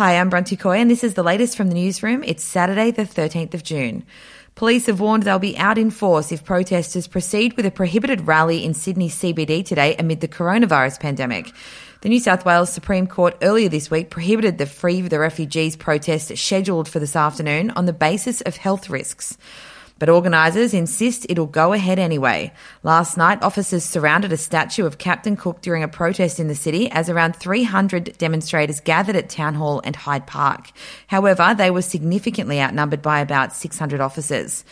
Hi, I'm Bronte Coy, and this is the latest from the newsroom. It's Saturday, the 13th of June. Police have warned they'll be out in force if protesters proceed with a prohibited rally in Sydney CBD today amid the coronavirus pandemic. The New South Wales Supreme Court earlier this week prohibited the Free the Refugees protest scheduled for this afternoon on the basis of health risks. But organisers insist it'll go ahead anyway. Last night, officers surrounded a statue of Captain Cook during a protest in the city as around 300 demonstrators gathered at Town Hall and Hyde Park. However, they were significantly outnumbered by about 600 officers.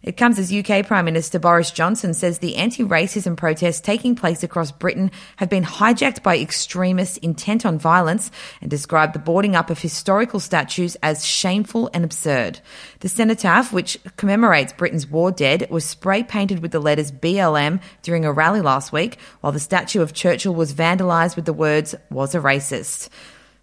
It comes as UK Prime Minister Boris Johnson says the anti racism protests taking place across Britain have been hijacked by extremists intent on violence and described the boarding up of historical statues as shameful and absurd. The cenotaph, which commemorates Britain's war dead, was spray painted with the letters BLM during a rally last week, while the statue of Churchill was vandalised with the words, was a racist.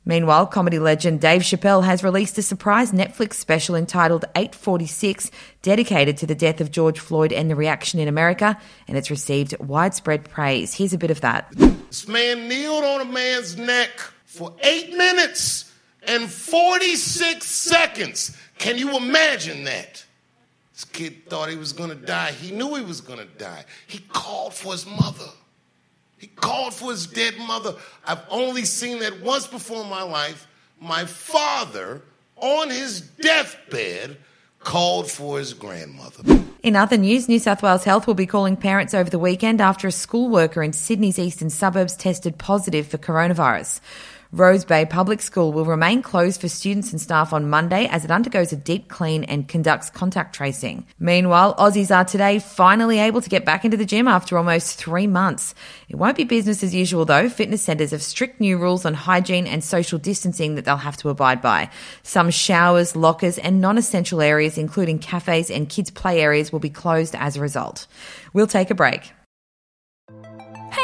Meanwhile, comedy legend Dave Chappelle has released a surprise Netflix special entitled 846, dedicated to the death of George Floyd and the reaction in America, and it's received widespread praise. Here's a bit of that. This man kneeled on a man's neck for eight minutes and 46 seconds. Can you imagine that? This kid thought he was gonna die. He knew he was gonna die. He called for his mother. Called for his dead mother. I've only seen that once before in my life. My father, on his deathbed, called for his grandmother. In other news, New South Wales Health will be calling parents over the weekend after a school worker in Sydney's eastern suburbs tested positive for coronavirus. Rose Bay Public School will remain closed for students and staff on Monday as it undergoes a deep clean and conducts contact tracing. Meanwhile, Aussies are today finally able to get back into the gym after almost three months. It won't be business as usual though. Fitness centres have strict new rules on hygiene and social distancing that they'll have to abide by. Some showers, lockers, and non essential areas, including cafes and kids' play areas, will be closed as a result. We'll take a break.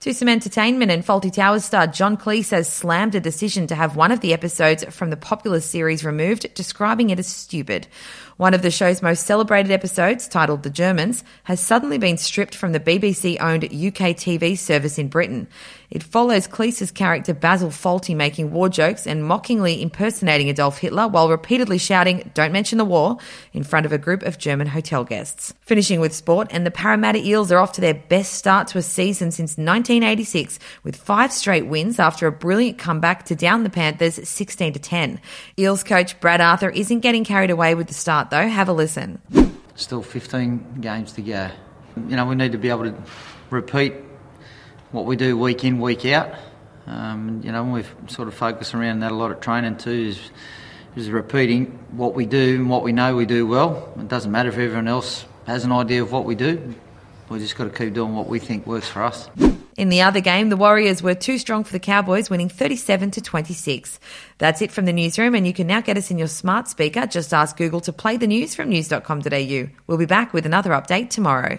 To some entertainment and Fawlty Towers star John Cleese has slammed a decision to have one of the episodes from the popular series removed, describing it as stupid. One of the show's most celebrated episodes, titled The Germans, has suddenly been stripped from the BBC owned UK TV service in Britain. It follows Cleese's character Basil Fawlty making war jokes and mockingly impersonating Adolf Hitler while repeatedly shouting, Don't mention the war, in front of a group of German hotel guests. Finishing with sport, and the Parramatta Eels are off to their best start to a season since 1986, with five straight wins after a brilliant comeback to down the Panthers 16 to 10. Eels coach Brad Arthur isn't getting carried away with the start though. Have a listen. Still 15 games to go. You know, we need to be able to repeat what we do week in, week out. Um, you know, we've sort of focused around that a lot at training too, is, is repeating what we do and what we know we do well. It doesn't matter if everyone else has an idea of what we do. We just got to keep doing what we think works for us. In the other game, the Warriors were too strong for the Cowboys, winning 37 to 26. That's it from the newsroom, and you can now get us in your smart speaker. Just ask Google to play the news from news.com.au. We'll be back with another update tomorrow.